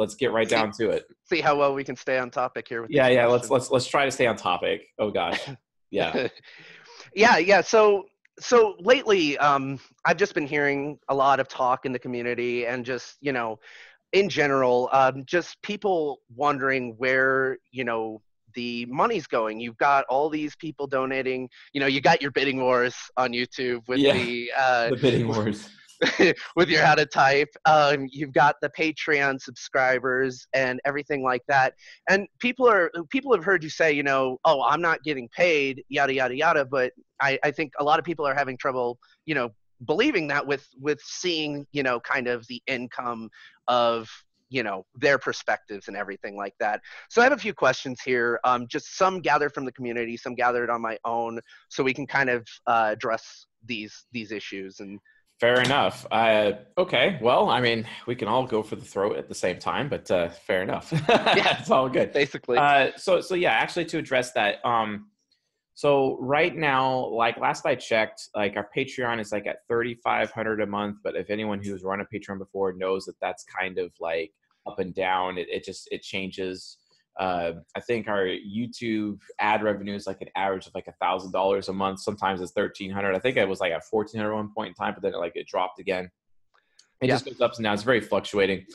let's get right down to it. See how well we can stay on topic here. yeah, yeah. Let's let's let's try to stay on topic. Oh gosh. Yeah. yeah, yeah. So so lately, um, I've just been hearing a lot of talk in the community and just you know, in general, um, just people wondering where you know the money's going. You've got all these people donating. You know, you got your bidding wars on YouTube with yeah, the uh, the bidding wars. with your how to type. Um, you've got the Patreon subscribers and everything like that. And people are people have heard you say, you know, oh, I'm not getting paid, yada yada yada. But I, I think a lot of people are having trouble, you know, believing that with with seeing, you know, kind of the income of you know their perspectives and everything like that so i have a few questions here um, just some gathered from the community some gathered on my own so we can kind of uh, address these these issues and fair enough uh, okay well i mean we can all go for the throat at the same time but uh, fair enough yeah it's all good basically uh, so so yeah actually to address that um so right now like last i checked like our patreon is like at 3500 a month but if anyone who's run a patreon before knows that that's kind of like up and down. It, it just it changes. Uh, I think our YouTube ad revenue is like an average of like a thousand dollars a month. Sometimes it's thirteen hundred. I think it was like at fourteen hundred one point in time, but then it, like it dropped again. It yeah. just goes up and down. It's very fluctuating.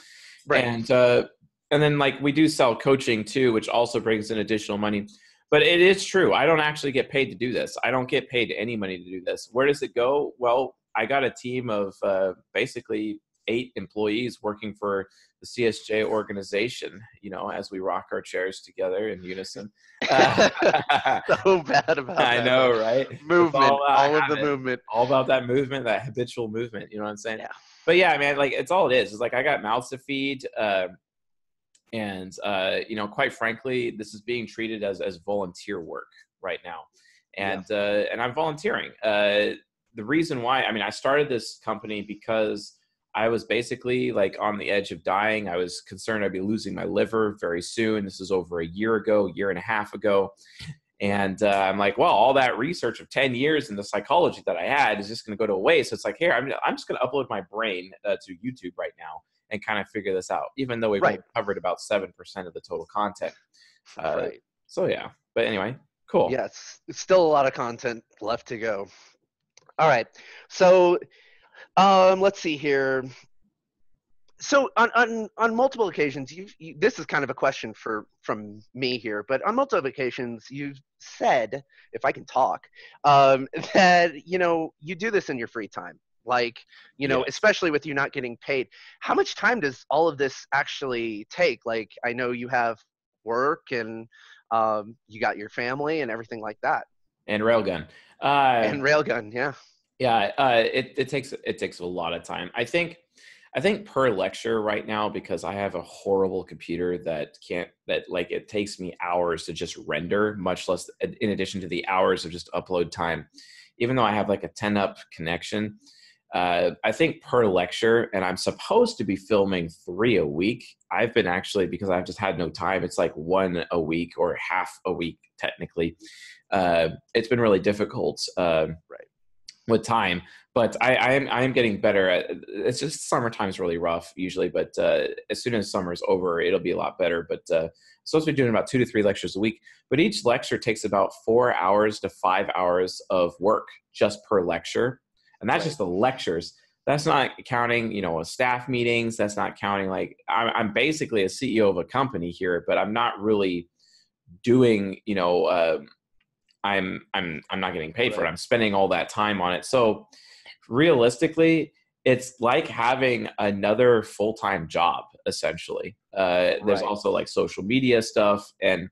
Right. And uh, and then like we do sell coaching too, which also brings in additional money. But it is true. I don't actually get paid to do this. I don't get paid any money to do this. Where does it go? Well, I got a team of uh, basically eight employees working for the CSJ organization, you know, as we rock our chairs together in unison. Uh, so bad about I that. know, right? Movement, all, all of the movement. All about that movement, that habitual movement, you know what I'm saying? Yeah. But yeah, I mean, like it's all it is. It's like I got mouths to feed. Uh, and uh, you know, quite frankly, this is being treated as as volunteer work right now, and yeah. uh, and I'm volunteering. Uh, the reason why, I mean, I started this company because I was basically like on the edge of dying. I was concerned I'd be losing my liver very soon. This is over a year ago, year and a half ago. And uh, I'm like, well, all that research of 10 years and the psychology that I had is just going to go to waste. So it's like, here, I'm, I'm just going to upload my brain uh, to YouTube right now and kind of figure this out, even though we've right. covered about 7% of the total content. Uh, right. So, yeah. But anyway, cool. Yes, it's still a lot of content left to go. All right. So, um, let's see here. So on on on multiple occasions, you've, you this is kind of a question for from me here, but on multiple occasions, you've said, if I can talk, um, that you know you do this in your free time. Like you know especially with you not getting paid. How much time does all of this actually take? Like i know you have work and um, you got your family and everything like that. And railgun. Uh, and railgun yeah yeah, uh, it it takes it takes a lot of time. I think I think per lecture right now because I have a horrible computer that can't that like it takes me hours to just render, much less in addition to the hours of just upload time. Even though I have like a 10 up connection, uh, I think per lecture, and I'm supposed to be filming three a week. I've been actually because I've just had no time. It's like one a week or half a week technically. Uh, it's been really difficult. Uh, right with time. But I, I am I am getting better at. It's just summertime is really rough usually, but uh, as soon as summer's over, it'll be a lot better. But uh, I'm supposed to be doing about two to three lectures a week. But each lecture takes about four hours to five hours of work just per lecture, and that's right. just the lectures. That's not counting, you know, staff meetings. That's not counting like I'm, I'm basically a CEO of a company here, but I'm not really doing, you know, uh, I'm I'm I'm not getting paid right. for it. I'm spending all that time on it. So realistically, it's like having another full-time job essentially. Uh, there's right. also like social media stuff and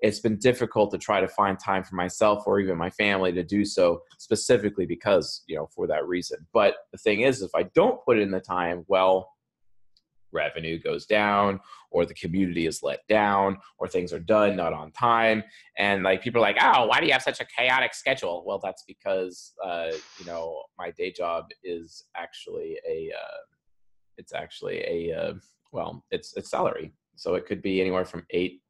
it's been difficult to try to find time for myself or even my family to do so specifically because you know for that reason but the thing is if i don't put in the time well revenue goes down or the community is let down or things are done not on time and like people are like oh why do you have such a chaotic schedule? Well that's because uh, you know my day job is actually a uh, it's actually a uh, well it's it's salary. So it could be anywhere from 8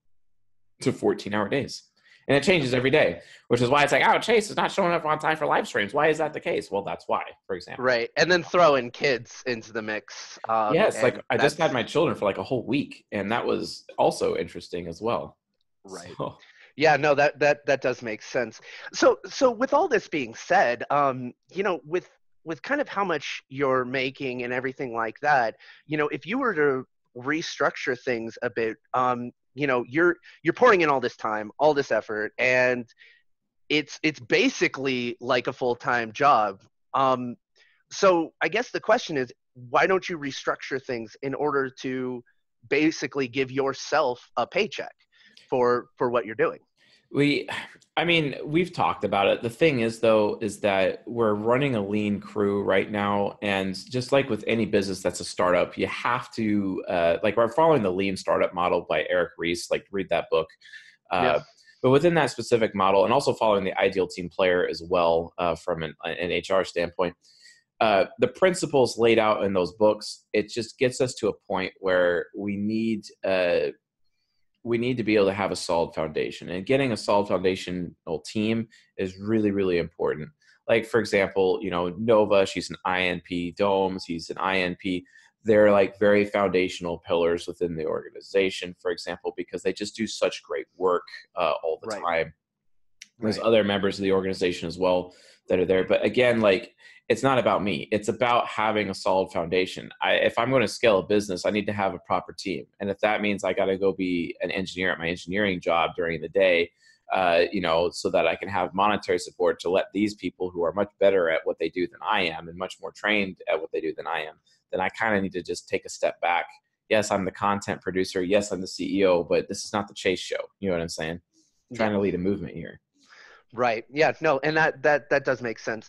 to 14 hour days and it changes every day, which is why it's like, oh, Chase is not showing up on time for live streams. Why is that the case? Well, that's why, for example. Right, and then throw in kids into the mix. Um, yes, like I just had my children for like a whole week, and that was also interesting as well. Right. So. Yeah, no, that that that does make sense. So so with all this being said, um, you know, with with kind of how much you're making and everything like that, you know, if you were to restructure things a bit, um, you know, you're you're pouring in all this time, all this effort, and it's it's basically like a full-time job. Um, so I guess the question is, why don't you restructure things in order to basically give yourself a paycheck for for what you're doing? We, I mean, we've talked about it. The thing is, though, is that we're running a lean crew right now. And just like with any business that's a startup, you have to, uh, like, we're following the lean startup model by Eric Ries, like, read that book. Uh, yeah. But within that specific model, and also following the ideal team player as well uh, from an, an, HR standpoint, uh, the principles laid out in those books, it just gets us to a point where we need uh, we need to be able to have a solid foundation and getting a solid foundational team is really really important like for example you know nova she's an inp domes he's an inp they're like very foundational pillars within the organization for example because they just do such great work uh, all the right. time there's right. other members of the organization as well that are there but again like it's not about me. It's about having a solid foundation. I, if I'm going to scale a business, I need to have a proper team. And if that means I got to go be an engineer at my engineering job during the day, uh, you know, so that I can have monetary support to let these people who are much better at what they do than I am and much more trained at what they do than I am, then I kind of need to just take a step back. Yes, I'm the content producer. Yes, I'm the CEO, but this is not the chase show. You know what I'm saying? I'm trying to lead a movement here. Right. Yeah. No. And that that that does make sense.